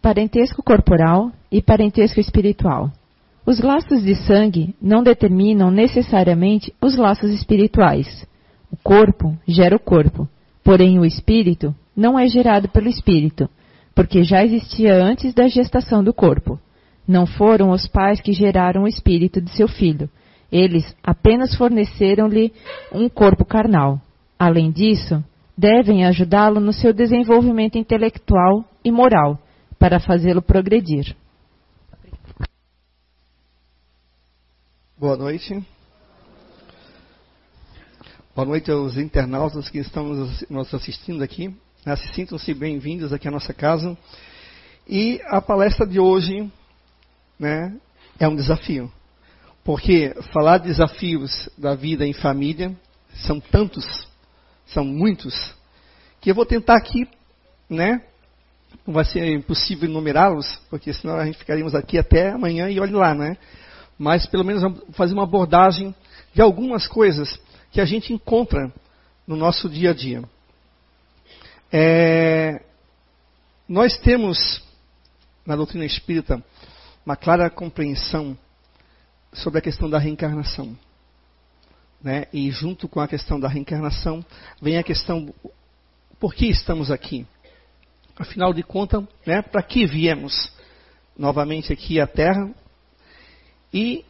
parentesco corporal e parentesco espiritual. Os laços de sangue não determinam necessariamente os laços espirituais. O corpo gera o corpo, porém o espírito não é gerado pelo espírito, porque já existia antes da gestação do corpo. Não foram os pais que geraram o espírito de seu filho. Eles apenas forneceram-lhe um corpo carnal. Além disso, devem ajudá-lo no seu desenvolvimento intelectual e moral, para fazê-lo progredir. Boa noite. Boa noite aos internautas que estão nos assistindo aqui. Né, sintam-se bem-vindos aqui à nossa casa. E a palestra de hoje né, é um desafio. Porque falar de desafios da vida em família são tantos, são muitos, que eu vou tentar aqui, né? Não vai ser impossível enumerá-los, porque senão a gente ficaríamos aqui até amanhã e olhe lá, né? mas pelo menos fazer uma abordagem de algumas coisas que a gente encontra no nosso dia a dia. É, nós temos na doutrina espírita uma clara compreensão sobre a questão da reencarnação. Né? E junto com a questão da reencarnação vem a questão por que estamos aqui. Afinal de contas, né, para que viemos novamente aqui à Terra? E